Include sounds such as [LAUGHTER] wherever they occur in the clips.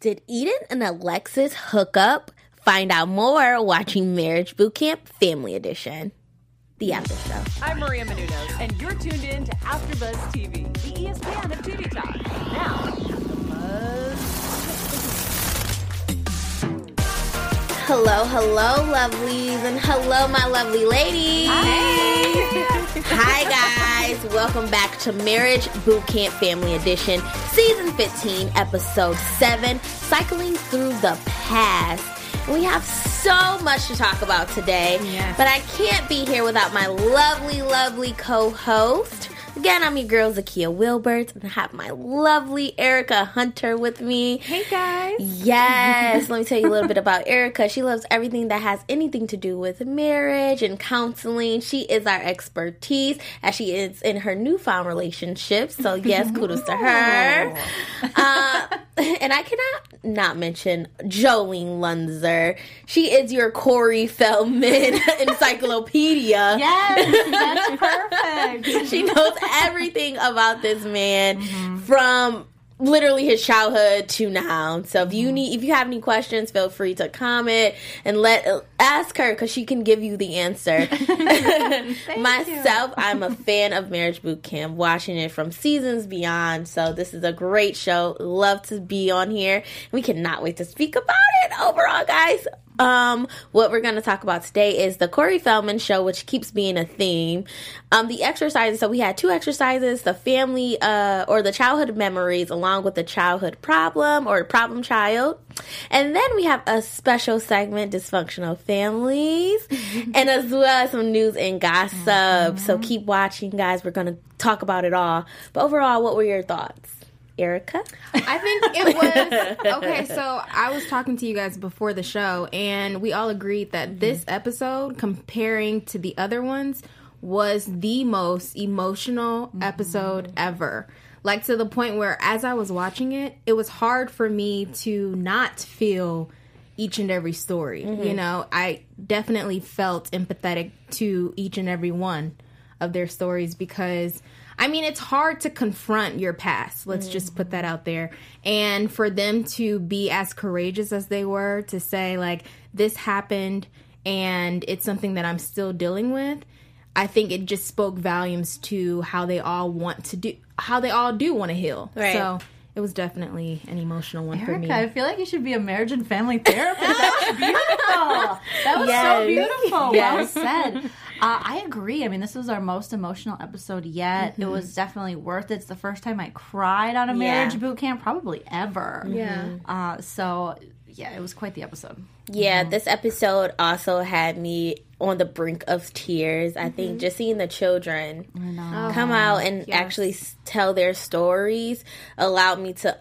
Did Eden and Alexis hook up? Find out more watching Marriage Bootcamp Family Edition. The after show. I'm Maria Menounos, and you're tuned in to AfterBuzz TV, the ESPN of TV talk. Now, Hello, hello, lovelies, and hello, my lovely ladies. Hi. Hi, guys. Welcome back to Marriage Bootcamp Family Edition, Season 15, Episode 7, Cycling Through the Past. We have so much to talk about today, but I can't be here without my lovely, lovely co host. Again, I'm your girl, Zakia Wilbert, and I have my lovely Erica Hunter with me. Hey guys. Yes, [LAUGHS] let me tell you a little bit about Erica. She loves everything that has anything to do with marriage and counseling. She is our expertise as she is in her newfound relationship. So, yes, [LAUGHS] kudos to her. Uh, [LAUGHS] and I cannot not mention Jolene Lunzer. She is your Corey Feldman encyclopedia. Yes, that's perfect. She knows everything about this man mm-hmm. from literally his childhood to now. So if you mm-hmm. need, if you have any questions, feel free to comment and let ask her because she can give you the answer. [LAUGHS] [LAUGHS] Myself, I'm a fan of Marriage Boot Camp, watching it from seasons beyond. So this is a great show. Love to be on here. We cannot wait to speak about it. Overall, guys, um, what we're going to talk about today is the Corey Feldman show, which keeps being a theme. Um, the exercises. So we had two exercises: the family, uh, or the childhood memories, along with the childhood problem or problem child, and then we have a special segment: dysfunctional families, [LAUGHS] and as well as some news and gossip. So keep watching, guys. We're going to talk about it all. But overall, what were your thoughts, Erica? I think it was [LAUGHS] okay. So I was talking to you guys before the show, and we all agreed that mm-hmm. this episode, comparing to the other ones, was the most emotional mm-hmm. episode ever. Like to the point where, as I was watching it, it was hard for me to not feel each and every story. You mm-hmm. know, I definitely felt empathetic to each and every one of their stories because I mean, it's hard to confront your past. Let's mm. just put that out there. And for them to be as courageous as they were to say, like, this happened and it's something that I'm still dealing with, I think it just spoke volumes to how they all want to do, how they all do want to heal. Right. So it was definitely an emotional one for me. Erica, I feel like you should be a marriage and family therapist. That was beautiful. [LAUGHS] That was Yes. so beautiful. Yes. Well said. Uh, I agree. I mean, this was our most emotional episode yet. It was definitely worth it. It's the first time I cried on a marriage boot camp, probably ever. Yeah. Uh, so, yeah, it was quite the episode. Yeah, this episode also had me on the brink of tears. I think just seeing the children come out and actually tell their stories allowed me to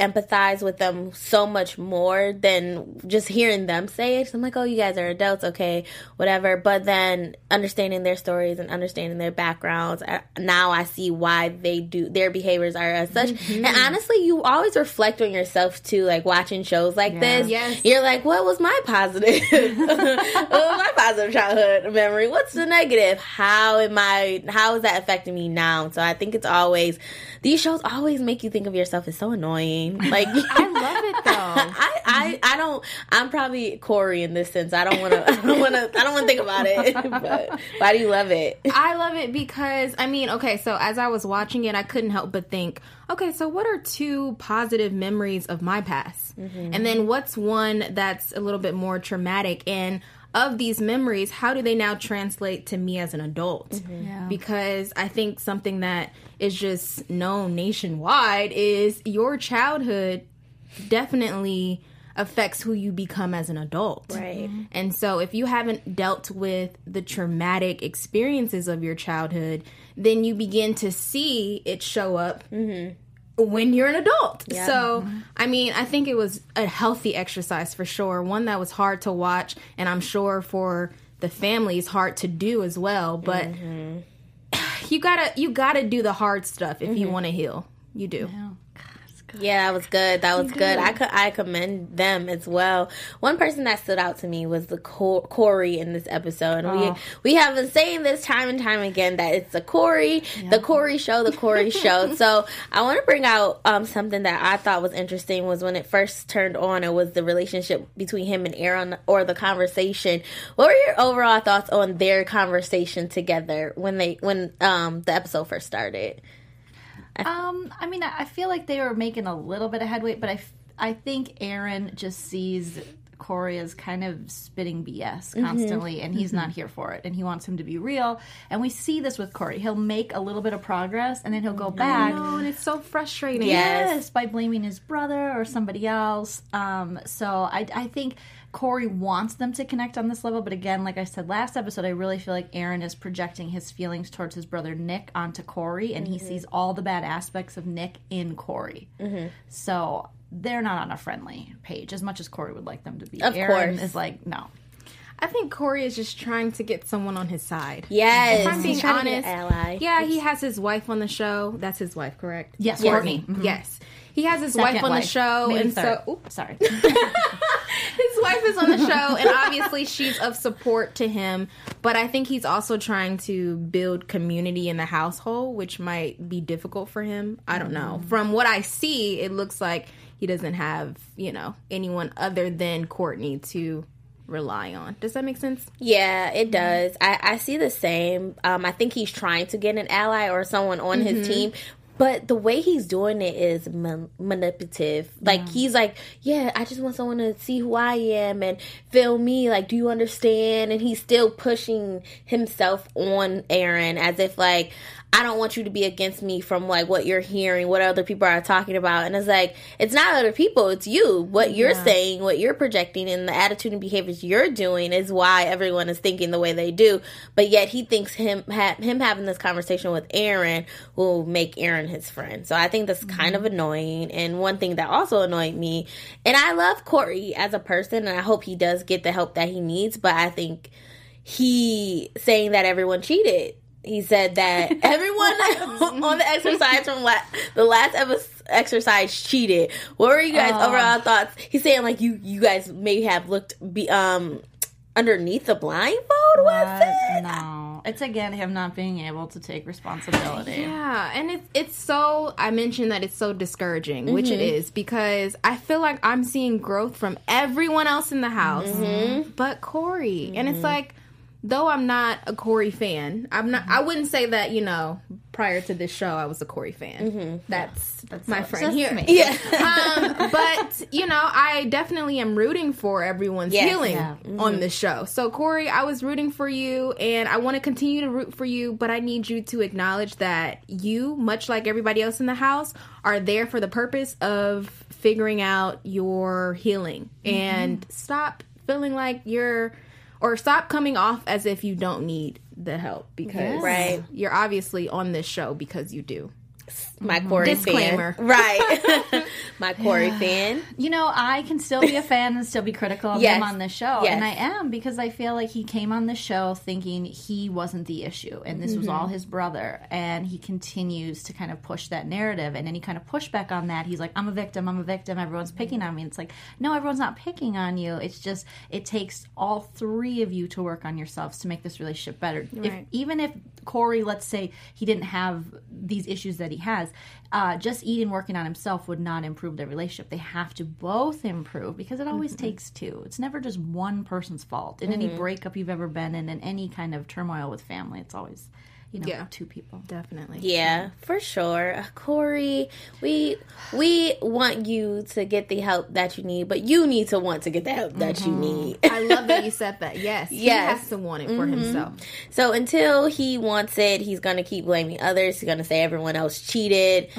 empathize with them so much more than just hearing them say it. 'Cause I'm like, oh, you guys are adults, okay, whatever. But then understanding their stories and understanding their backgrounds, uh, now I see why they do their behaviors are as such. And honestly, you always reflect on yourself too, like watching shows like this. Yes. You're like, what was my positive? [LAUGHS] what was my positive childhood memory? What's the negative? How am I? How is that affecting me now? So I think it's always these shows always make you think of yourself as so annoying. [LAUGHS] Like I love it though. [LAUGHS] I, I, mm-hmm. I don't. I'm probably Corey in this sense. I don't want to. [LAUGHS] I don't want to. I don't want to think about it. But why do you love it? I love it because I mean, okay, so as I was watching it, I couldn't help but think, okay, so what are two positive memories of my past? Mm-hmm. And then what's one that's a little bit more traumatic and of these memories, how do they now translate to me as an adult? Mm-hmm. Because I think something that is just known nationwide is your childhood definitely affects who you become as an adult. Right. Mm-hmm. And so, if you haven't dealt with the traumatic experiences of your childhood, then you begin to see it show up mm-hmm. when you're an adult. Yeah. So, mm-hmm. I mean, I think it was a healthy exercise for sure. One that was hard to watch, and I'm sure for the family is hard to do as well. But you gotta you gotta do the hard stuff if you mm-hmm. want to heal. You do. Yeah, that was good. That was good. I could I commend them as well. One person that stood out to me was the Cor- Corey in this episode, and Oh. we we have been saying this time and time again that it's the Corey, the Corey show, the Corey [LAUGHS] show. So I want to bring out um, something that I thought was interesting was when it first turned on. It was the relationship between him and Aaron, or the conversation. What were your overall thoughts on their conversation together when they when um the episode first started? Um, I mean, I I feel like they were making a little bit of headway, but I, f- I think Aaron just sees Corey as kind of spitting BS constantly, and he's not here for it, and he wants him to be real. And we see this with Corey; he'll make a little bit of progress, and then he'll go back. And it's so frustrating. Yes. Yes, by blaming his brother or somebody else. Um, so I, I think Corey wants them to connect on this level, but again, like I said last episode, I really feel like Aaron is projecting his feelings towards his brother Nick onto Corey, and he sees all the bad aspects of Nick in Corey. So they're not on a friendly page as much as Corey would like them to be. Of Aaron course. is like, no. I think Corey is just trying to get someone on his side. Yes, If I'm being he's trying to be honest, an ally. yeah, he has his wife on the show. That's his wife, correct? Yes, Yes. Courtney. Mhm. Yes, he has his Second wife on the show, Maybe and third. so oops, sorry. [LAUGHS] [LAUGHS] his wife is on the show, and obviously she's of support to him. But I think he's also trying to build community in the household, which might be difficult for him. I don't know. From what I see, it looks like he doesn't have you know anyone other than Courtney to rely on. Does that make sense? Yeah, it does. I, I see the same. Um, I think he's trying to get an ally or someone on his team. But the way he's doing it is ma- manipulative. Like he's like, yeah, I just want someone to see who I am and feel me. Like, do you understand? And he's still pushing himself on Aaron as if like, I don't want you to be against me from like what you're hearing, what other people are talking about. And it's like, it's not other people, it's you. What you're saying, what you're projecting, and the attitude and behaviors you're doing is why everyone is thinking the way they do. But yet he thinks him ha- him having this conversation with Aaron will make Aaron his friend. So I think that's kind of annoying. And one thing that also annoyed me, and I love Corey as a person, and I hope he does get the help that he needs. But I think he saying that everyone cheated. He said that [LAUGHS] everyone [LAUGHS] on the exercise from la- the last episode exercise cheated. What were you guys' overall thoughts? He's saying like you you guys may have looked be um underneath the blindfold. Was it? No. It's again him not being able to take responsibility. Yeah, and it's it's so I mentioned that it's so discouraging, which it mm-hmm. is because I feel like I'm seeing growth from everyone else in the house, mm-hmm. but Corey, and it's mm-hmm. like though I'm not a Corey fan, I'm not. I wouldn't say that you know prior to this show I was a Corey fan. Mm-hmm. That's that's my friend just here. me. Yeah. [LAUGHS] um, but you know, I definitely am rooting for everyone's Yes. healing Yeah. Mm-hmm. on this show. So Corey, I was rooting for you, and I want to continue to root for you. But I need you to acknowledge that you, much like everybody else in the house, are there for the purpose of figuring out your healing, mm-hmm. and stop feeling like you're, or stop coming off as if you don't need the help because Right. you're obviously on this show because you do. My Corey Disclaimer. fan, right? [LAUGHS] My Corey fan. You know, I can still be a fan and still be critical of Yes. him on the show. Yes. And I am because I feel like he came on the show thinking he wasn't the issue and this was all mm-hmm. his brother. And he continues to kind of push that narrative. And any kind of pushback on that, he's like, I'm a victim, I'm a victim, everyone's mm-hmm. picking on me. It's like, no, everyone's not picking on you. It's just, it takes all three of you to work on yourselves to make this relationship better. If, even if Corey, let's say he didn't have these issues that he has, uh, just Eden working on himself would not improve their relationship. They have to both improve because it always Mm-hmm. takes two. It's never just one person's fault. In any breakup you've ever been in, in any kind of turmoil with family, it's always, you know, Yeah. two people. Definitely. Yeah, for sure. Uh, Corey, we we want you to get the help that you need, but you need to want to get the help that you need. I love that you said that. Yes. He Yes. has to want it for himself. So until he wants it, he's gonna keep blaming others. He's gonna say everyone else cheated.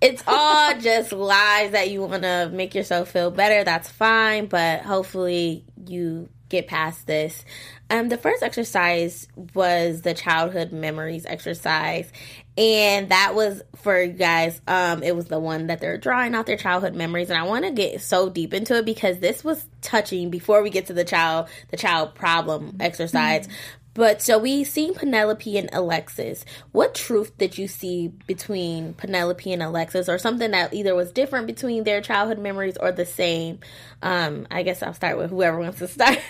It's all [LAUGHS] just lies that you want to make yourself feel better. That's fine, but hopefully you get past this. Um, the first exercise was the childhood memories exercise, and that was for you guys. Um, it was the one that they're drawing out their childhood memories, and I want to get so deep into it because this was touching. Before we get to the child, the child problem exercise. But so we seen Penelope and Alexis. What truth did you see between Penelope and Alexis, or something that either was different between their childhood memories or the same? Um, I guess I'll start with whoever wants to [LAUGHS] start.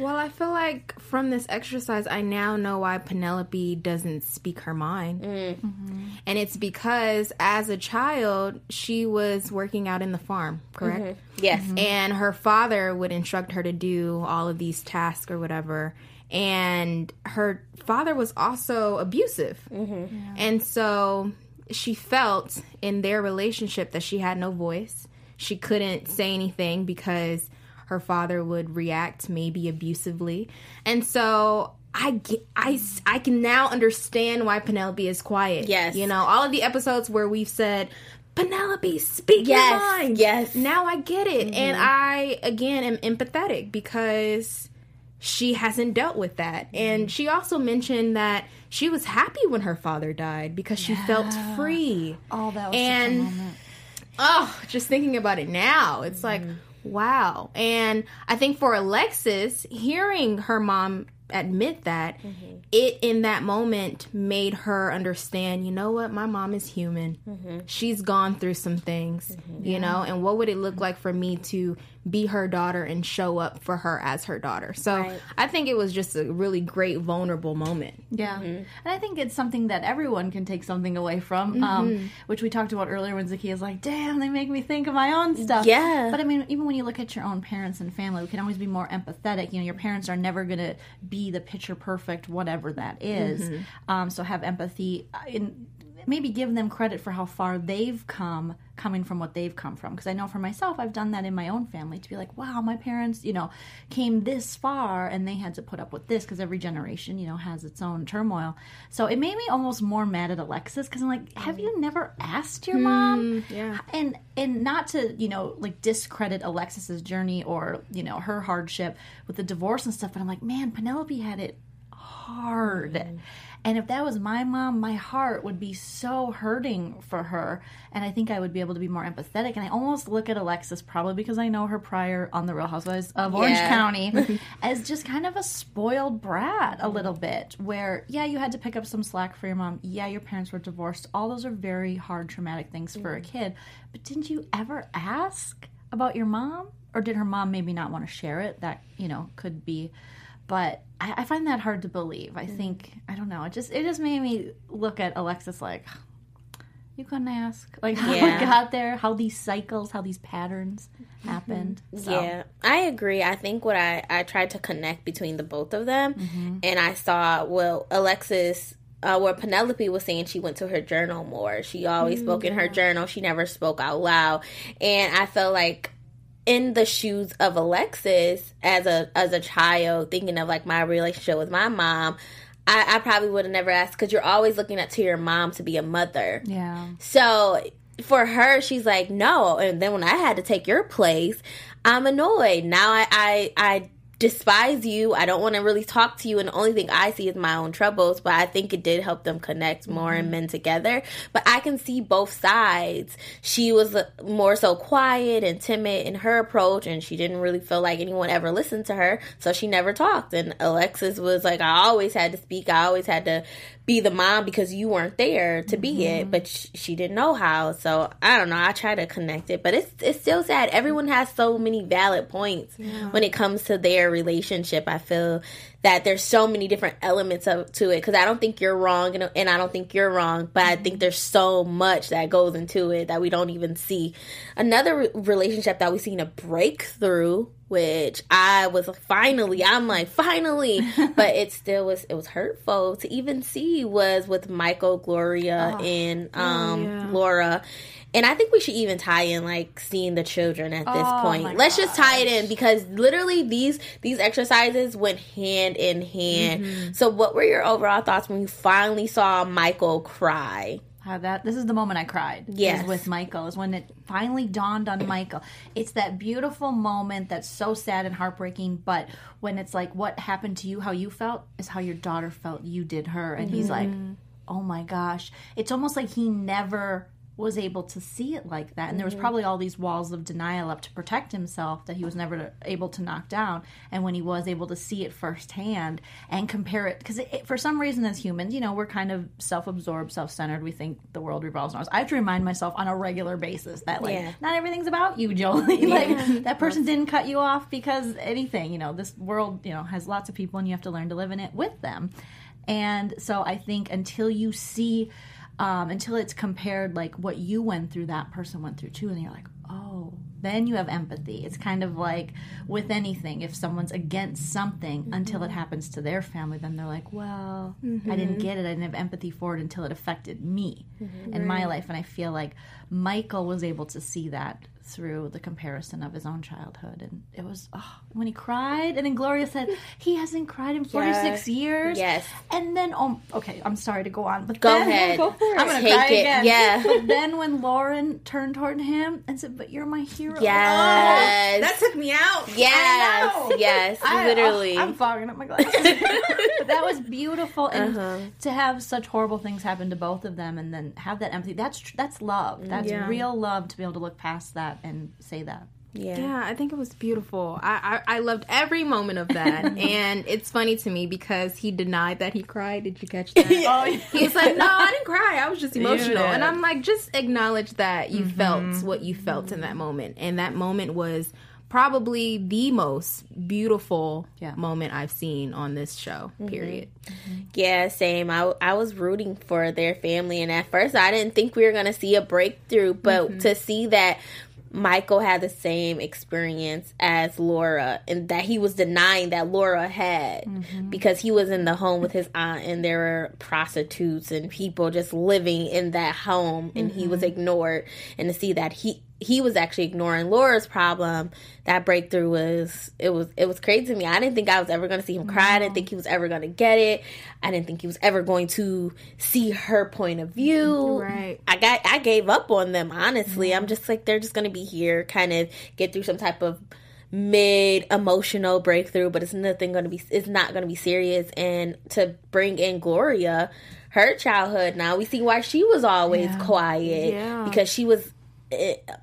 Well, I feel like from this exercise, I now know why Penelope doesn't speak her mind. Mm. Mm-hmm. And it's because as a child, she was working out in the farm, correct? Mm-hmm. yes. Mm-hmm. And her father would instruct her to do all of these tasks or whatever. And her father was also abusive. And so she felt in their relationship that she had no voice. She couldn't say anything because her father would react maybe abusively. And so I, get, I can now understand why Penelope is quiet. Yes. You know, all of the episodes where we've said, Penelope, speak Yes, your mind. yes. Now I get it. Mm-hmm. And I, again, am empathetic because she hasn't dealt with that. Mm-hmm. And she also mentioned that she was happy when her father died because she felt free. Oh, that was And- such a moment. Oh, just thinking about it now, it's like, mm-hmm. Wow. And I think for Alexis, hearing her mom admit that, mm-hmm. it in that moment made her understand, you know what, my mom is human. Mm-hmm. She's gone through some things, mm-hmm. you know, and what would it look like for me to be her daughter and show up for her as her daughter? So Right. I think it was just a really great, vulnerable moment. Yeah, and I think it's something that everyone can take something away from, um, which we talked about earlier when Zakia's like, "Damn, they make me think of my own stuff." Yeah. but I mean, even when you look at your own parents and family, we can always be more empathetic. You know, your parents are never going to be the picture perfect, whatever that is. Um, so have empathy uh, in maybe give them credit for how far they've come coming from what they've come from. Because i know for myself i've done that in my own family to be like wow my parents you know came this far and they had to put up with this because every generation you know has its own turmoil. So it made me almost more mad at alexis because i'm like have you never asked your mom? Mm, yeah. and and not to you know like discredit alexis's journey or you know her hardship with the divorce and stuff but i'm like man penelope had it hard. And if that was my mom, my heart would be so hurting for her. And I think I would be able to be more empathetic. And I almost look at Alexis, probably because I know her prior on The Real Housewives of Orange Yeah. County, [LAUGHS] as just kind of a spoiled brat a little bit. Where, yeah, you had to pick up some slack for your mom. Yeah, your parents were divorced. All those are very hard, traumatic things for a mm. kid. But didn't you ever ask about your mom? Or did her mom maybe not want to share it? That, you know, could be but I, I find that hard to believe. I mm. think I don't know. It just it just made me look at Alexis like you couldn't ask [LAUGHS] like how Yeah. it got there, how these cycles, how these patterns mm-hmm. happened. So, Yeah, I agree. I think what I I tried to connect between the both of them, mm-hmm. and I saw well Alexis. Uh, where Penelope was saying she went to her journal more. She always spoke in her mm. journal. She never spoke out loud, and I felt like in the shoes of Alexis as a as a child, thinking of like my relationship with my mom. I, I probably would have never asked because you're always looking up to your mom to be a mother. yeah. So for her, she's like, no. And then when I had to take your place, I'm annoyed. Now I I, I despise you. I don't want to really talk to you. And the only thing I see is my own troubles. But I think it did help them connect more and men together. But I can see both sides. She was uh, more so quiet and timid in her approach, and she didn't really feel like anyone ever listened to her. So she never talked. And Alexis was like, I always had to speak. I always had to be the mom because you weren't there to be it, mm-hmm. but sh- she didn't know how. So I don't know. I try to connect it, but it's it's still sad. Everyone has so many valid points when it comes to their relationship. I feel that there's so many different elements of to it because I don't think you're wrong and, and I don't think you're wrong, but I think there's so much that goes into it that we don't even see. Another re- relationship that we've seen a breakthrough which I was finally, I'm like, finally, [LAUGHS] but it still was, it was hurtful to even see was with Michael, Gloria, and um, Laura. And I think we should even tie in like seeing the children at this Oh, point. Let's just tie it in because literally these these exercises went hand in hand. Mm-hmm. So what were your overall thoughts when you finally saw Michael cry How that this is the moment I cried. Yes. with Michael is when it finally dawned on Michael. It's that beautiful moment that's so sad and heartbreaking, but when it's like what happened to you, how you felt is how your daughter felt you did her, and he's like, mm-hmm. oh my gosh, it's almost like he never was able to see it like that. And there was mm-hmm. probably all these walls of denial up to protect himself that he was never able to knock down. And when he was able to see it firsthand and compare it because for some reason as humans you know we're kind of self-absorbed self-centered. We think the world revolves around us. I have to remind myself on a regular basis that like Yeah. not everything's about you jolie [LAUGHS] like that person didn't cut you off because anything you know this world you know has lots of people and you have to learn to live in it with them. And so i think until you see um, until it's compared like what you went through that person went through too and you're like oh then you have empathy. It's kind of like with anything if someone's against something mm-hmm. until it happens to their family then they're like well i didn't mm-hmm. get it. I didn't have empathy for it until it affected me mm-hmm. in my life and i feel like michael was able to see that through the comparison of his own childhood and it was oh, when he cried and then gloria said he hasn't cried in 46 years Yes. and then oh, okay i'm sorry to go on but Go then, [LAUGHS] ahead. Go for it. i'm gonna Take cry it. again Yeah. [LAUGHS] but then when lauren turned toward him and said but you're my hero Yes. That took me out. yes. Yes. I- literally. oh, I'm fogging up my glasses. [LAUGHS] but that was beautiful, and Uh-huh. to have such horrible things happen to both of them, and then have that empathy. That's tr- that's love. That's Yeah. real love to be able to look past that and say that. yeah. Yeah, I think it was beautiful. I, I, I loved every moment of that. [LAUGHS] and it's funny to me because he denied that he cried. Did you catch that? [LAUGHS] Oh, He was like, no, I didn't cry. I was just emotional. did. And I'm like, just acknowledge that you mm-hmm. felt what you felt in that moment. And that moment was probably the most beautiful Yeah. moment I've seen on this show, mm-hmm. period. Mm-hmm. Yeah, same. I, I was rooting for their family, and at first I didn't think we were going to see a breakthrough, but to see that Michael had the same experience as Laura, and that he was denying that Laura had mm-hmm. because he was in the home with his aunt, and there were prostitutes and people just living in that home, and he was mm-hmm. ignored, and to see that he he was actually ignoring Laura's problem. That breakthrough was it was it was crazy to me. I didn't think I was ever going to see him cry. I didn't think he was ever going to get it. I didn't think he was ever going to see her point of view. Right. I got I gave up on them honestly. I'm just like they're just going to be here, kind of get through some type of mid emotional breakthrough, but it's nothing going to be. It's not going to be serious. And to bring in Gloria. Her childhood now, we see why she was always quiet Yeah. because she was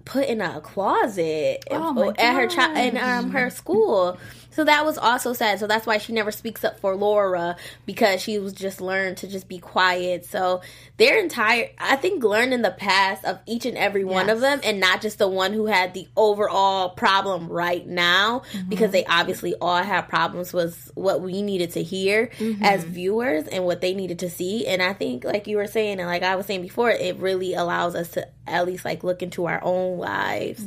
put in a closet Oh at her child in um her school. So that was also sad. So that's why she never speaks up for Laura because she was just learned to just be quiet. So their entire, I think, learning the past of each and every one of them, and not just the one who had the overall problem right now, mm-hmm. because they obviously all have problems. Was what we needed to hear mm-hmm. as viewers and what they needed to see. And I think, like you were saying, and like I was saying before, it really allows us to at least like look into our own lives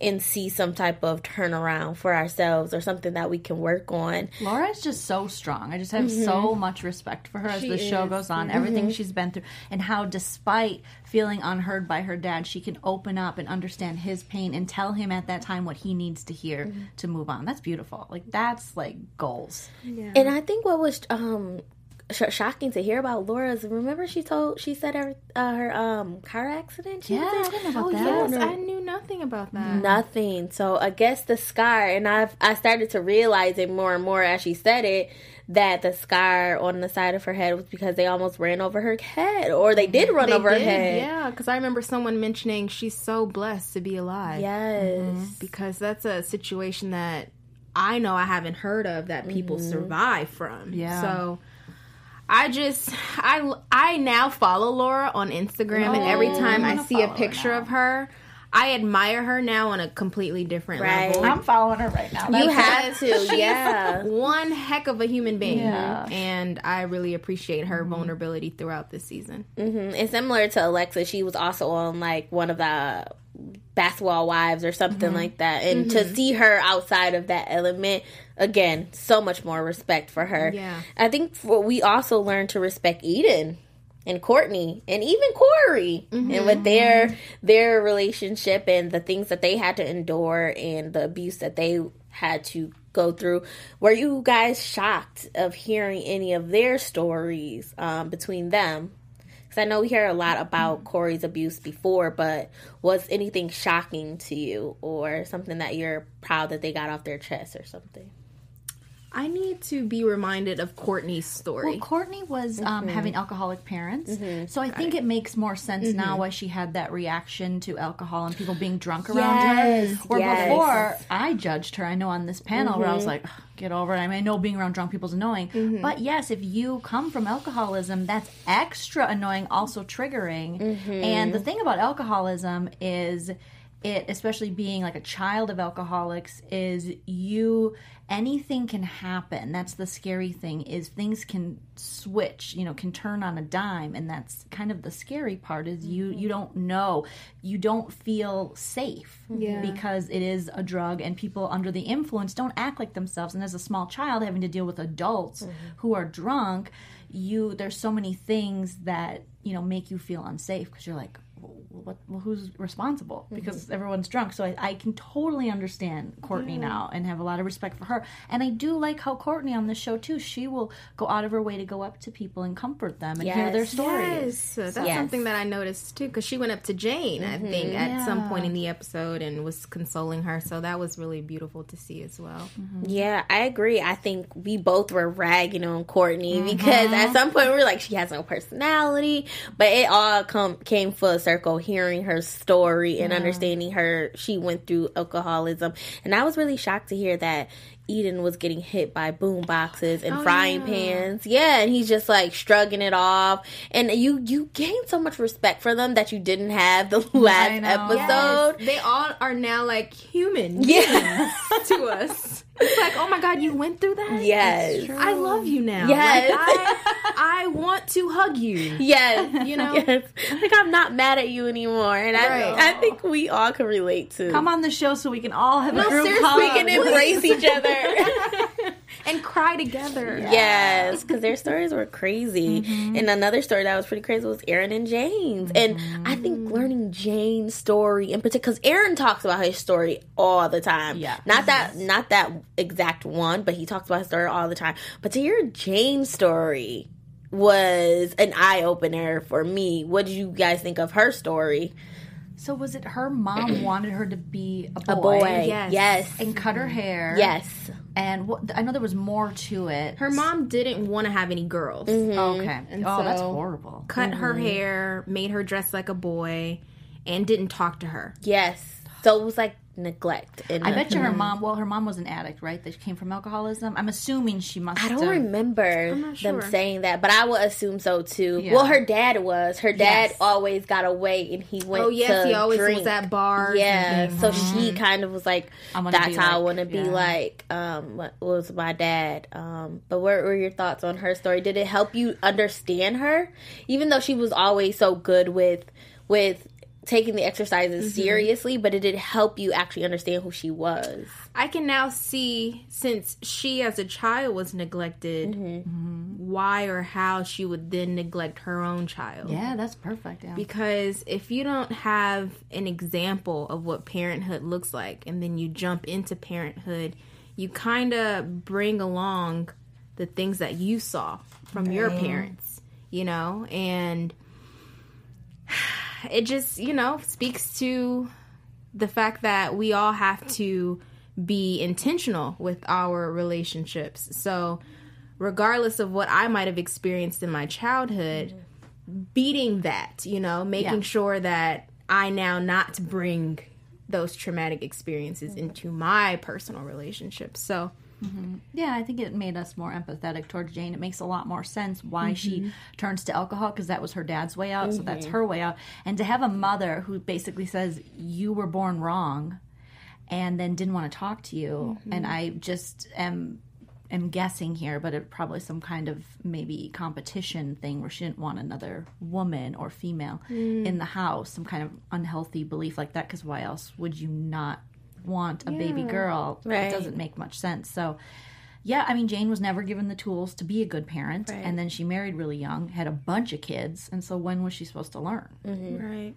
and see some type of turnaround for ourselves or something that we can work on. Laura's just so strong. I just have mm-hmm. so much respect for her as the show goes on. Mm-hmm. Everything she's been through, and how, despite feeling unheard by her dad, she can open up and understand his pain and tell him at that time what he needs to hear mm-hmm. to move on. That's beautiful. Like that's like goals. And I think what was um sh- shocking to hear about Laura's remember she told she said her uh, her um car accident she Yeah, I didn't know about Yes, that. I knew nothing about that. nothing so I guess the scar and I I started to realize it more and more as she said it that the scar on the side of her head was because they almost ran over her head or they did run They over her head yeah, because I remember someone mentioning she's so blessed to be alive. yes because that's a situation that I know I haven't heard of that people survive from. Yeah. So I just I I now follow Laura on Instagram and every time I wanna see a follow her picture of her, I admire her now on a completely different Right. level. I'm following her right now. you That's- have to [LAUGHS] yeah one heck of a human being, Yeah. and I really appreciate her vulnerability throughout this season. Mhm. And similar to Alexis, she was also on like one of the basketball wives or something Mm-hmm. like that. And to see her outside of that element, again, so much more respect for her. Yeah. I think for, we also learned to respect Eden and Courtney and even Corey Mm-hmm. and with their their relationship and the things that they had to endure and the abuse that they had to go through. Were you guys shocked of hearing any of their stories um, between them? Because I know we hear a lot about Corey's abuse before, but was anything shocking to you or something that you're proud that they got off their chest or something? I need to be reminded of Courtney's story. Well, Courtney was um, mm-hmm. having alcoholic parents, mm-hmm. so I think it. makes more sense mm-hmm. now why she had that reaction to alcohol and people being drunk around Yes, her. Or yes. before I judged her, I know on this panel where I was like, "Get over it." I mean, I know being around drunk people is annoying, but yes, if you come from alcoholism, that's extra annoying, also triggering. And the thing about alcoholism is it especially being like a child of alcoholics is you anything can happen. That's the scary thing is things can switch you know can turn on a dime and that's kind of the scary part is you mm-hmm. you don't know. You don't feel safe mm-hmm. Yeah. because it is a drug and people under the influence don't act like themselves. And as a small child having to deal with adults mm-hmm. who are drunk you there's so many things that you know make you feel unsafe because you're like what, well, who's responsible mm-hmm. because everyone's drunk. So I, I can totally understand Courtney now and have a lot of respect for her. And I do like how Courtney on the show too. She will go out of her way to go up to people and comfort them and hear their stories. Yes, so that's Yes. something that I noticed too, because she went up to Jane, I think, mm-hmm. at some point in the episode and was consoling her. So that was really beautiful to see as well. Mm-hmm. Yeah, I agree. I think we both were ragging on Courtney because at some point we were like, she has no personality. But it all come came full circle hearing her story and understanding her. She went through alcoholism, and I was really shocked to hear that. Eden was getting hit by boom boxes and oh, frying pans. Yeah, and he's just like shrugging it off. And you you gain so much respect for them that you didn't have the last episode. They all are now like human Yeah. to us. It's like, oh my god, you went through that. Yes. I love you now. Yes. Like, I, I want to hug you. [LAUGHS] Yes, You know? yes. Like I'm not mad at you anymore, and I, Right. I think we all can relate to. Come on the show so we can all have No, a group seriously, hug. we can embrace each other. [LAUGHS] And cry together. yes, because their stories were crazy. Mm-hmm. And another story that was pretty crazy was Aaron and Jane's, and I think mm-hmm. learning Jane's story in particular, because Aaron talks about his story all the time. Yeah. not that not that exact one, but he talks about his story all the time. But to hear Jane's story was an eye opener for me. What did you guys think of her story? So was it her mom [CLEARS THROAT] wanted her to be a boy, A boy, Yes. yes, and cut her hair? yes. And what, I know there was more to it. Her mom didn't want to have any girls. Mm-hmm. Okay. And oh, that's horrible. Cut her mm-hmm. hair, made her dress like a boy, and didn't talk to her. Yes. So it was like neglect. And I bet you her mom. Well, her mom was an addict, right? That came from alcoholism. I'm assuming she must. I don't have, remember not them saying that, but I would assume so too. Yeah. Well, her dad was. Her dad Yes. always got away, and he went. Oh yes, to he always drink. was at bars. Yeah, and things. so she kind of was like, "That's be how I want to be yeah. like." Um, what was my dad? Um, but what were your thoughts on her story? Did it help you understand her, even though she was always so good with with taking the exercises Mm-hmm. seriously? But it did help you actually understand who she was. I can now see since she as a child was neglected, why or how she would then neglect her own child. Yeah, that's perfect. Yeah. Because if you don't have an example of what parenthood looks like and then you jump into parenthood, you kind of bring along the things that you saw from your parents, you know, and it just, you know, speaks to the fact that we all have to be intentional with our relationships. So, regardless of what I might have experienced in my childhood, beating that, you know, making Yeah. sure that I now not bring those traumatic experiences into my personal relationships. So, Mm-hmm. Yeah, I think it made us more empathetic towards Jane. It makes a lot more sense why she mm-hmm. turns to alcohol because that was her dad's way out, so that's mm-hmm. her way out. And to have a mother who basically says you were born wrong, and then didn't want to talk to you, and I just am am guessing here, but it probably some kind of maybe competition thing where she didn't want another woman or female mm. in the house, some kind of unhealthy belief like that. Because why else would you not want a baby girl? Right. It doesn't make much sense. So, yeah, I mean, Jane was never given the tools to be a good parent, and then she married really young, had a bunch of kids, and so when was she supposed to learn? Mm-hmm. right.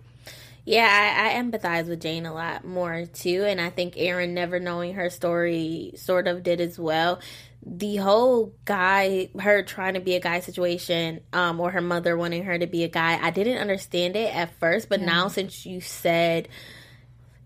Yeah, I, I empathize with Jane a lot more too, and I think Aaron never knowing her story sort of did as well. The whole guy, her trying to be a guy situation, um, or her mother wanting her to be a guy, I didn't understand it at first, but now since you said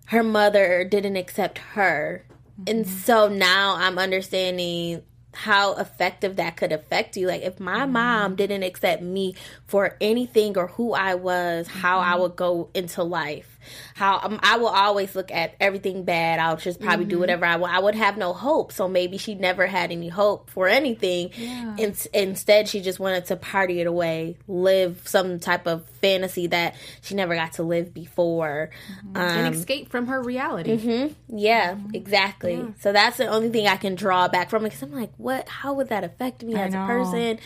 her mother didn't accept her, and mm-hmm. so now I'm understanding how effective that could affect you. Like if my mm-hmm. mom didn't accept me for anything or who I was, how I mm-hmm. would go into life. How um, I will always look at everything bad. I'll just probably do whatever I want. I would have no hope. So maybe she never had any hope for anything. In- instead, she just wanted to party it away, live some type of fantasy that she never got to live before. and Um, escape from her reality. yeah, exactly. So that's the only thing I can draw back from it because I'm like, what? How would that affect me as a person?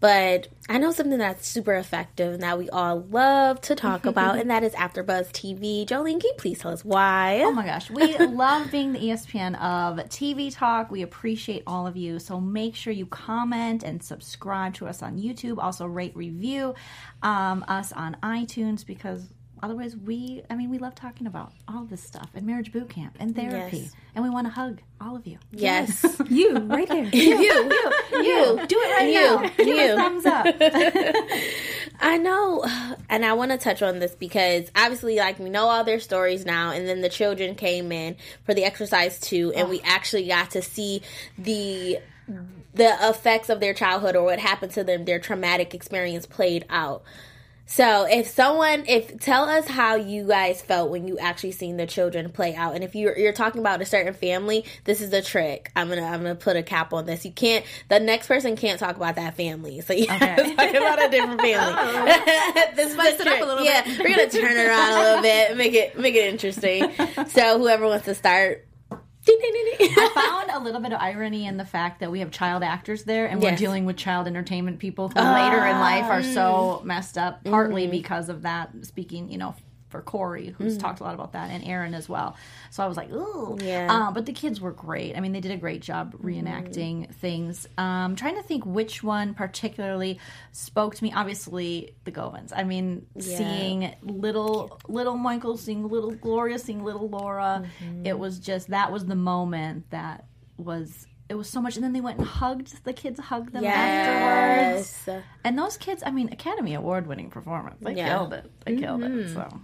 But I know something that's super effective and that we all love to talk about, [LAUGHS] and that is AfterBuzz TV. Jolene, can you please tell us why? Oh my gosh, we love being the ESPN of TV Talk. We appreciate all of you. So make sure you comment and subscribe to us on YouTube. Also, rate, review um, us on iTunes because otherwise, we, I mean, we love talking about all this stuff and marriage boot camp and therapy. Yes. And we want to hug all of you. yes, [LAUGHS] You right there. [LAUGHS] you, you, you, Do it right You. now. Give You. a thumbs up. [LAUGHS] I know, and I want to touch on this because obviously, like we know all their stories now, and then the children came in for the exercise too, and we actually got to see the the effects of their childhood or what happened to them, their traumatic experience played out. So, if someone, if tell us how you guys felt when you actually seen the children play out, and if you're you're talking about a certain family, this is a trick. I'm gonna I'm gonna put a cap on this. You can't. The next person can't talk about that family, so [LAUGHS] you have to talk about a different family. [LAUGHS] Oh. [LAUGHS] this is the Spice it up a little yeah, bit. we're gonna turn it around a little bit, make it make it interesting. So, whoever wants to start. [LAUGHS] I found a little bit of irony in the fact that we have child actors there and we're dealing with child entertainment people who later in life are so messed up, partly Mm-hmm. because of that. Speaking, you know, for Corey, who's Mm-hmm. talked a lot about that, and Aaron as well. So I was like, ooh. Yeah. Um, but the kids were great. I mean, they did a great job reenacting Mm-hmm. things. Um, trying to think which one particularly spoke to me. Obviously, the Govans. I mean, seeing little little Michael, seeing little Gloria, seeing little Laura. Mm-hmm. It was just that was the moment that was. It was so much, and then they went and hugged the kids, hugged them afterwards. And those kids, I mean, Academy Award winning performance. They Yeah. killed it. They killed it. So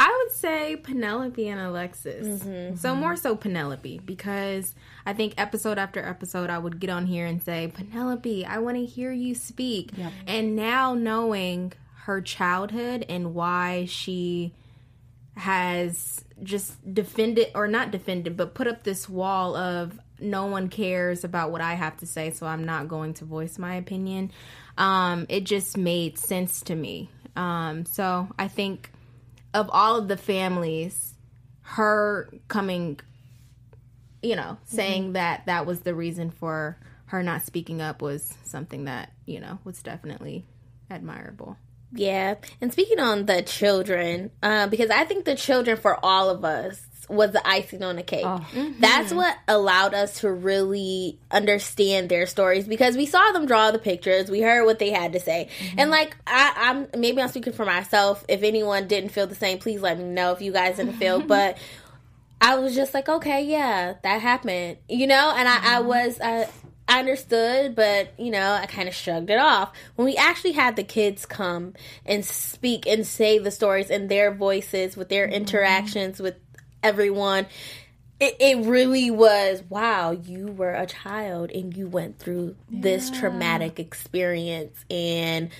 I would say Penelope and Alexis. Mm-hmm. So more so Penelope because I think episode after episode I would get on here and say, Penelope, I want to hear you speak. And now knowing her childhood and why she has just defended or not defended but put up this wall of no one cares about what I have to say so I'm not going to voice my opinion. Um it just made sense to me. Um so I think of all of the families, her coming, you know, saying that that was the reason for her not speaking up was something that, you know, was definitely admirable. Yeah, and speaking on the children, uh, because I think the children for all of us was the icing on the cake. Oh. Mm-hmm. That's what allowed us to really understand their stories because we saw them draw the pictures, we heard what they had to say, mm-hmm. and like I, I'm maybe I'm speaking for myself. If anyone didn't feel the same, please let me know if you guys didn't feel, [LAUGHS] but. I was just like, okay, yeah, that happened, you know, and I, I mm-hmm. was, I, I understood, but you know, I kind of shrugged it off. When we actually had the kids come and speak and say the stories in their voices with their interactions with everyone, it, it really was wow, you were a child and you went through this traumatic experience and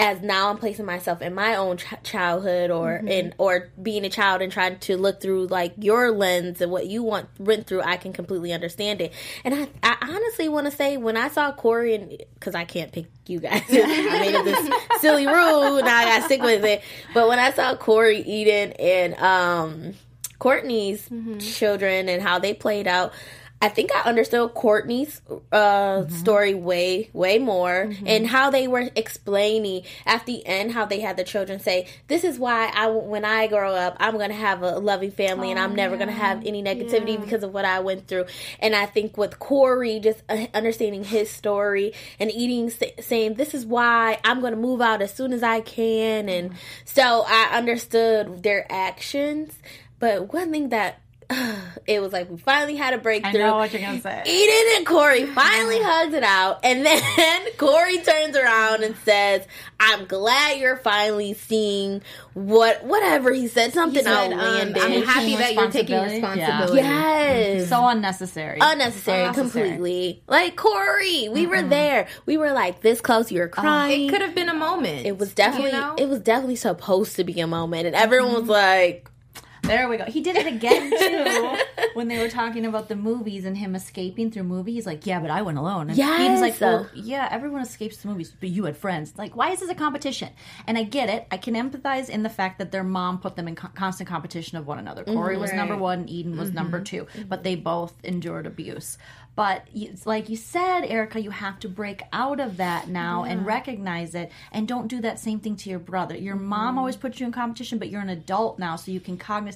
as now I'm placing myself in my own ch- childhood or in or being a child and trying to look through like your lens and what you want went through, I can completely understand it. And I, I honestly want to say when I saw Corey and because I can't pick you guys, [LAUGHS] I made this silly rule. Now I got to stick with it. But when I saw Corey, Eden, and um, Courtney's children and how they played out. I think I understood Courtney's uh, story way, way more, and how they were explaining at the end how they had the children say, "This is why I, when I grow up, I'm gonna have a loving family, and I'm never gonna have any negativity because of what I went through." And I think with Corey, just uh, understanding his story and Eden, saying, "This is why I'm gonna move out as soon as I can," and so I understood their actions. But one thing that [SIGHS] it was like we finally had a breakthrough. I know what you're gonna say. Eden and Corey [LAUGHS] finally hugs it out, and [LAUGHS] then Corey turns around and says, "I'm glad you're finally seeing what whatever he said, something said, um. I'm happy that you're taking Responsibility? Yeah. yes, So unnecessary. unnecessary, Unnecessary. completely. Like Corey, we were there. We were like this close. You were crying. It could have been a moment. it was definitely you know? it was definitely supposed to be a moment, and everyone was like, There we go. He did it again [LAUGHS] too when they were talking about the movies and him escaping through movies. He's like, "Yeah, but I went alone." And Eden's like, Yes. "Well, yeah, everyone escapes the movies, but you had friends. Like, why is this a competition?" And I get it. I can empathize in the fact that their mom put them in co- constant competition of one another. Corey was number one, Eden was number mm-hmm. 2 but mm-hmm. they both endured abuse. But it's like you said, Erica, you have to break out of that now and recognize it, and don't do that same thing to your brother. Your mom mm-hmm. always put you in competition, but you're an adult now, so you can cognitively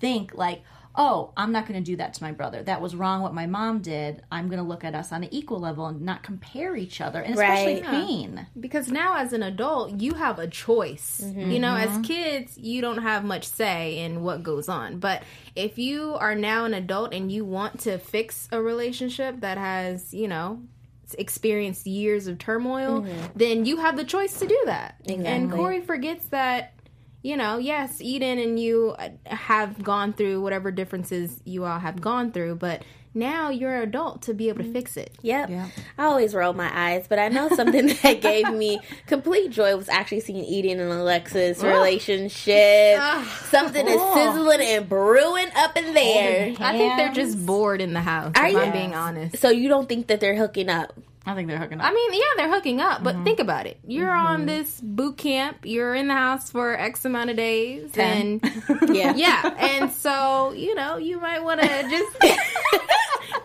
think like, "Oh, I'm not going to do that to my brother. That was wrong. What my mom did. I'm going to look at us on an equal level and not compare each other, and especially Right. pain." because now as an adult you have a choice mm-hmm. you know as mm-hmm. kids you don't have much say in what goes on but if you are now an adult and you want to fix a relationship that has you know experienced years of turmoil mm-hmm. then you have the choice to do that and corey forgets that you know yes eden and you uh, have gone through whatever differences you all have gone through but now you're an adult to be able to fix it Yep. Yeah. I always roll my eyes, but I know something [LAUGHS] that gave me complete joy was actually seeing Eden and Alexis relationship. something is sizzling and brewing up in there. I think they're just bored in the house. Are if you? I'm being honest. So you don't think that they're hooking up? I think they're hooking up. I mean, yeah, they're hooking up, but mm-hmm. think about it. You're mm-hmm. on this boot camp. You're in the house for X amount of days, Ten. and [LAUGHS] Yeah. yeah, and so you know you might want to just [LAUGHS] you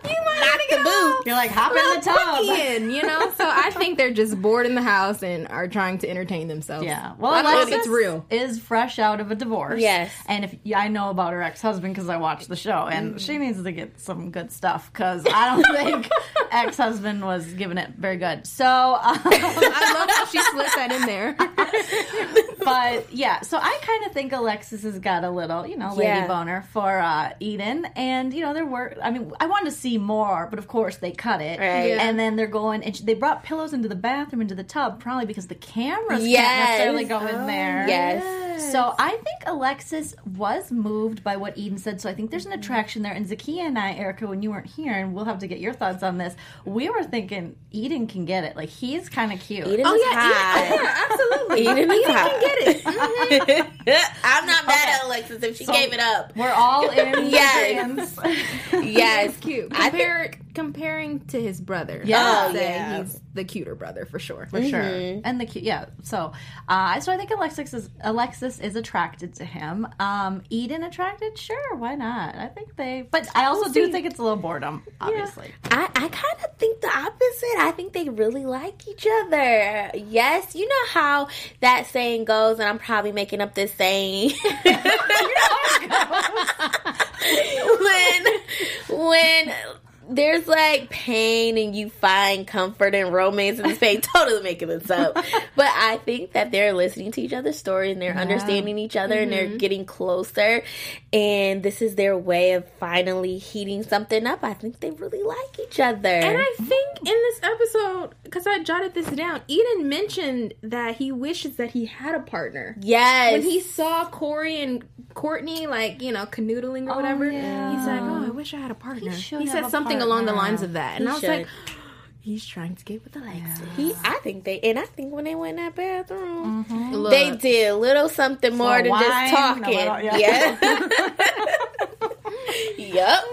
might want to get a little, You're like hop in the tub. quickie in, you know. So I think they're just bored in the house and are trying to entertain themselves. Yeah. Well, I hope Alexis it's real. is fresh out of a divorce. Yes. And if yeah, I know about her ex husband because I watched the show, and Mm. she needs to get some good stuff because I don't [LAUGHS] think ex husband was giving it very good. So, um, [LAUGHS] I love how she slipped that in there. [LAUGHS] but yeah, so I kind of think Alexis has got a little, you know, lady Yeah. boner for uh, Eden, and you know there were. I mean, I wanted to see more, but of course they cut it, Right. Yeah. and then they're going and they brought pillows into the bathroom, into the tub, probably because the cameras Yes. can't necessarily go in there. Yes. So I think Alexis was moved by what Eden said. So I think there's an Mm-hmm. attraction there. And Zakia and I, Erica, when you weren't here, and we'll have to get your thoughts on this. We were thinking Eden can get it. Like he's kind of cute. Eden Oh is yeah, hot. yeah, yeah, absolutely. Eden is hot. can get it. [LAUGHS] I'm not mad at Alexis if she gave it up. We're all in. [LAUGHS] Yes. agreeance. Yes. cute. I think- Compare, comparing to his brother. Yeah. I would Oh, say yeah. he's the cuter brother for sure. for sure. And the cute, yeah. So, uh, so I think Alexis is Alexis is attracted to him. Um, Eden attracted, sure, why not? I think they, but I also do think it's a little boredom, obviously. I, I kind of think the opposite. I think they really like each other. Yes, you know how that saying goes, and I'm probably making up this saying. [LAUGHS] [LAUGHS] when when there's like pain and you find comfort and romance in this pain, [LAUGHS] totally making this up. But I think that they're listening to each other's stories and they're understanding each other and they're mm-hmm. getting closer. And this is their way of finally heating something up. I think they really like each other. And I think in this episode, because I jotted this down, Eden mentioned that he wishes that he had a partner. yes. When he saw Corey and Courtney, like, you know, canoodling or oh, whatever, yeah. he's like, oh, I wish I had a partner. He, should have said a something along the lines of that. And He I was should. like, [GASPS] he's trying to get with Alexis. he, I think they, and I think when they went in that bathroom, mm-hmm. Look, they did a little something more than wine, just talking. little- yeah. yeah. [LAUGHS] [LAUGHS] yep.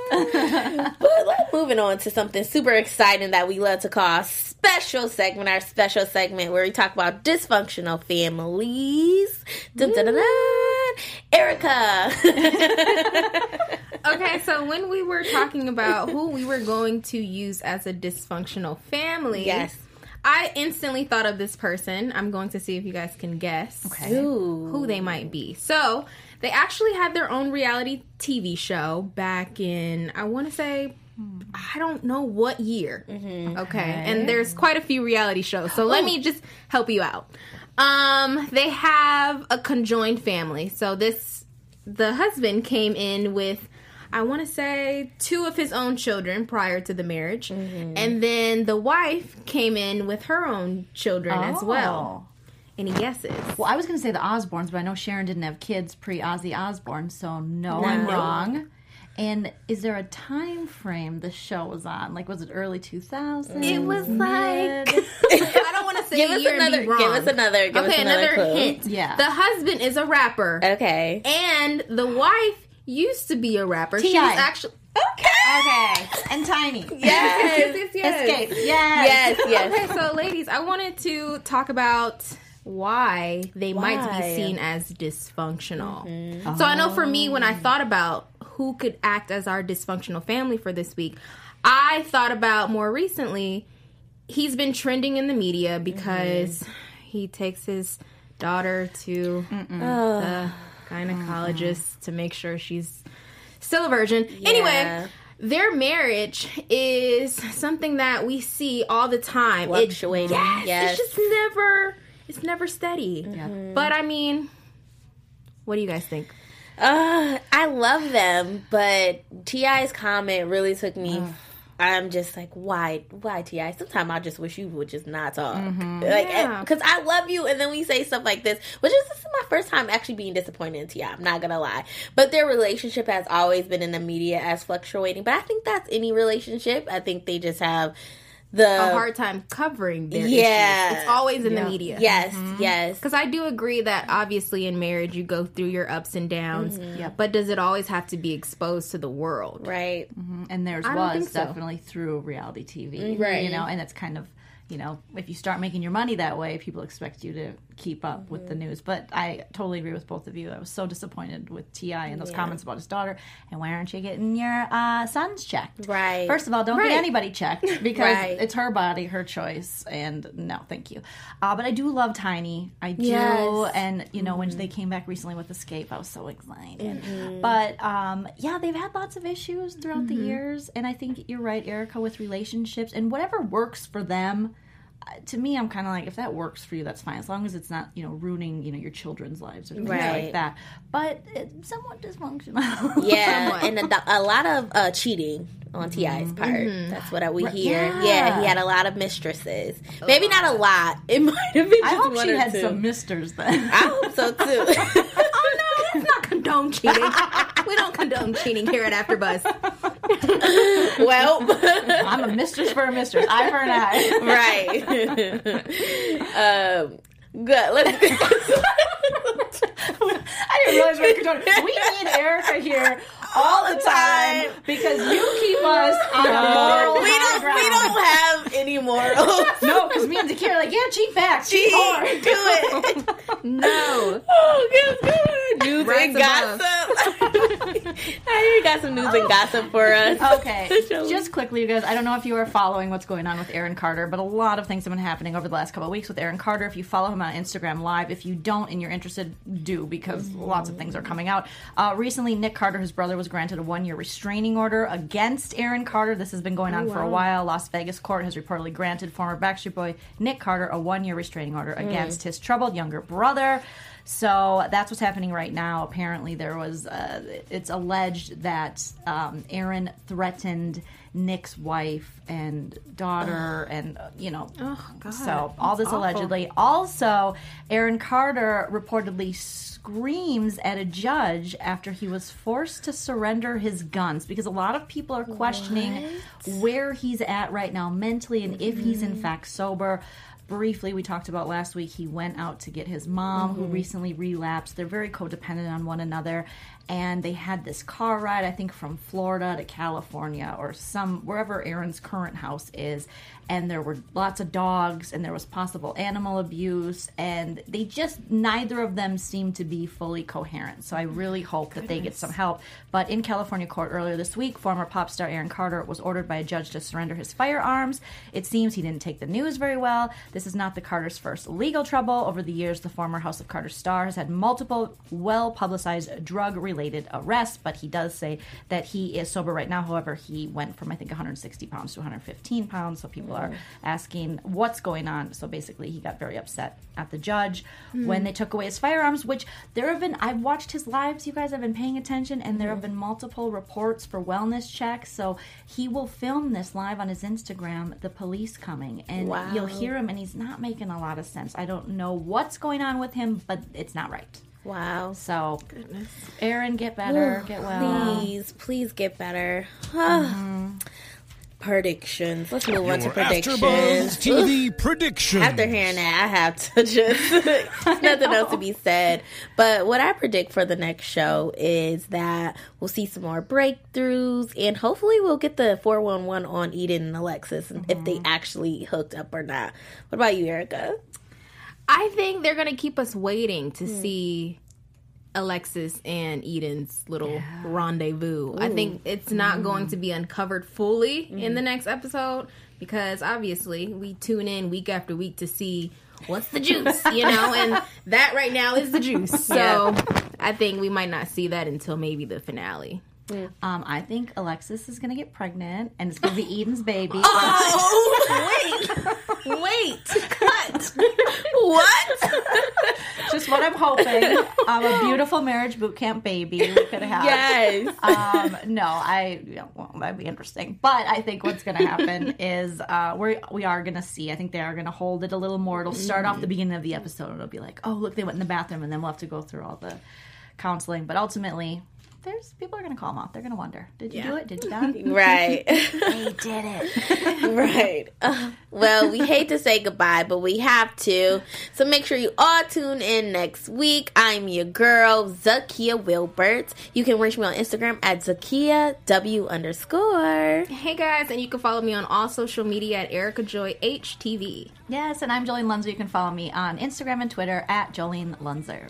but let's moving on to something super exciting that we love to call our special segment, our special segment where we talk about dysfunctional families. Dun, dun, dun, dun. Erica. [LAUGHS] okay, so when we were talking about who we were going to use as a dysfunctional family, Yes. I instantly thought of this person. I'm going to see if you guys can guess Okay. Who they might be. So, they actually had their own reality TV show back in, I want to say, I don't know what year. Mm-hmm. Okay. And there's quite a few reality shows. So, let me just help you out. Um, they have a conjoined family. So, this, the husband came in with, I want to say, two of his own children prior to the marriage. And then the wife came in with her own children as well. Any guesses? Oh. Well, I was going to say the Osbournes, but I know Sharon didn't have kids pre Ozzy Osbourne, so no, I'm wrong. And is there a time frame the show was on? Like, was it early 2000s? It was like Mid? I don't want to say Give a us year and another. be wrong. Give us another. Give okay, us another, clue. hint. Yeah. the husband is a rapper, Okay. and the wife used to be a rapper. She was actually okay. Okay. And Tiny. [LAUGHS] Yes. yes, yes. Xscape. Yes. yes. Yes. Okay, so ladies, I wanted to talk about why they might be seen as dysfunctional. Mm-hmm. So I know for me, when I oh. thought about who could act as our dysfunctional family for this week, I thought about more recently. He's been trending in the media because he takes his daughter to the gynecologist to make sure she's still a virgin. Anyway, their marriage is something that we see all the time. It- yes, Yes. it's just never, it's never steady. But I mean, what do you guys think? Uh, I love them, but Ti's comment really took me. I'm just like, why, why Ti? Sometimes I just wish you would just not talk, mm-hmm. like, eh, Yeah. because I love you, and then we say stuff like this, which is this is my first time actually being disappointed in Ti. I'm not gonna lie, but their relationship has always been in the media as fluctuating. But I think that's any relationship. I think they just have the A hard time covering their Yeah. issues. It's always in the media. Yes, mm-hmm. yes. Because I do agree that obviously in marriage you go through your ups and downs, mm-hmm. Yep. but does it always have to be exposed to the world? Right. Mm-hmm. and theirs don't was so. definitely through reality TV, Right. You know, and it's kind of you know if you start making your money that way, people expect you to keep up with the news. But I totally agree with both of you. I was so disappointed with Ti and those comments about his daughter. And why aren't you getting your uh, sons checked? Right. First of all, don't Right. get anybody checked [LAUGHS] because Right. it's her body, her choice, and no, thank you. Uh, but I do love Tiny. I do, Yes. and you know when they came back recently with Xscape, I was so excited. But um, yeah, they've had lots of issues throughout the years, and I think you're right, Erica, with relationships and whatever works for them. Uh, To me, I'm kind of like, if that works for you, that's fine, as long as it's not, you know, ruining, you know, your children's lives or things Right. like that. But it's somewhat dysfunctional. [LAUGHS] Yeah, and a, a lot of uh, cheating on Ti's part. That's what we hear. yeah. Yeah. he had a lot of mistresses. Maybe not a lot. It [LAUGHS] might have been. Just I hope one she or had two. some misters then. I hope so too. Oh no, let's not condone cheating. [LAUGHS] we don't condone cheating here at AfterBuzz. [LAUGHS] well, [LAUGHS] I'm a mistress for a mistress. Eye for an eye. right. um, good. Let's. I didn't realize we were condoning. We need Erica here all the time because you keep us on a moral we high don't. ground. We don't have any morals. No, because me and Zakia are like, yeah, cheat back, cheat Cheat. more. Do it. No. Oh, good, good. News and gossip. [LAUGHS] I you got some news and gossip for us. Okay, [LAUGHS] just quickly, you guys. I don't know if you are following what's going on with Aaron Carter, but a lot of things have been happening over the last couple of weeks with Aaron Carter. If you follow him on Instagram Live, if you don't and you're interested, do because lots of things are coming out. Uh, recently, Nick Carter, his brother, was granted a one-year restraining order against Aaron Carter. This has been going on for a while. Las Vegas court has reportedly granted former Backstreet Boy Nick Carter a one-year restraining order against his troubled younger brother. So that's what's happening right now. Apparently, there was uh, it's alleged that um, Aaron threatened Nick's wife and daughter, and uh, you know, so all this allegedly. Also, Aaron Carter reportedly screams at a judge after he was forced to surrender his guns because a lot of people are questioning where he's at right now mentally and if he's in fact sober briefly we talked about last week he went out to get his mom who mm-hmm. recently relapsed. They're very codependent on one another. And they had this car ride, I think from Florida to California or some wherever Aaron's current house is. And there were lots of dogs, and there was possible animal abuse, and they just neither of them seemed to be fully coherent. So I mm. really hope that they get some help. But in California court earlier this week, former pop star Aaron Carter was ordered by a judge to surrender his firearms. It seems he didn't take the news very well. This is not the Carter's first legal trouble. Over the years, the former House of Carter star has had multiple well publicized drug related arrests, but he does say that he is sober right now. However, he went from, I think, 160 pounds to 115 pounds. So people are asking what's going on. So basically, he got very upset at the judge when they took away his firearms, which there have been, I've watched his lives, you guys have been paying attention, and there have been multiple reports for wellness checks. So he will film this live on his Instagram, the police coming, and Wow. you'll hear him, and he's not making a lot of sense. I don't know what's going on with him, but it's not right. Wow. So, Aaron, get better, get well. Please, please get better. [SIGHS] Mm-hmm. Predictions. Let's move on to predictions. AfterBuzz TV predictions. After hearing that, I have to [LAUGHS] just [LAUGHS] nothing else to be said. But what I predict for the next show is that we'll see some more breakthroughs, and hopefully we'll get the four one one on Eden and Alexis, and if they mm-hmm. actually hooked up or not. What about you, Erica? I think they're gonna keep us waiting to hmm. see Alexis and Eden's little rendezvous. I think it's not mm-hmm. going to be uncovered fully in mm-hmm. the next episode because obviously we tune in week after week to see what's the juice, you [LAUGHS] know, and that right now is the juice. So I think we might not see that until maybe the finale. Um, I think Alexis is going to get pregnant, and it's going to be [LAUGHS] Eden's baby. Oh wait, wait, cut. what? Just what I'm hoping. Um, a beautiful marriage boot camp baby we could have. Yes. um, no, I well, that'd be interesting. But I think what's going to happen [LAUGHS] is uh, we we are going to see. I think they are going to hold it a little more. It'll start off the beginning of the episode. And it'll be like, oh look, they went in the bathroom, and then we'll have to go through all the counseling. But ultimately, there's people are going to call them out. They're going to wonder, did you do it? Did you [LAUGHS] not? Right. [LAUGHS] they did it. [LAUGHS] right. Uh, well, we hate to say goodbye, but we have to. So make sure you all tune in next week. I'm your girl, Zakia Wilbert. You can reach me on Instagram at Zakia W underscore. Hey guys, and you can follow me on all social media at Erica Joy HTV. Yes, and I'm Jolene Lunzer. You can follow me on Instagram and Twitter at Jolene Lunzer.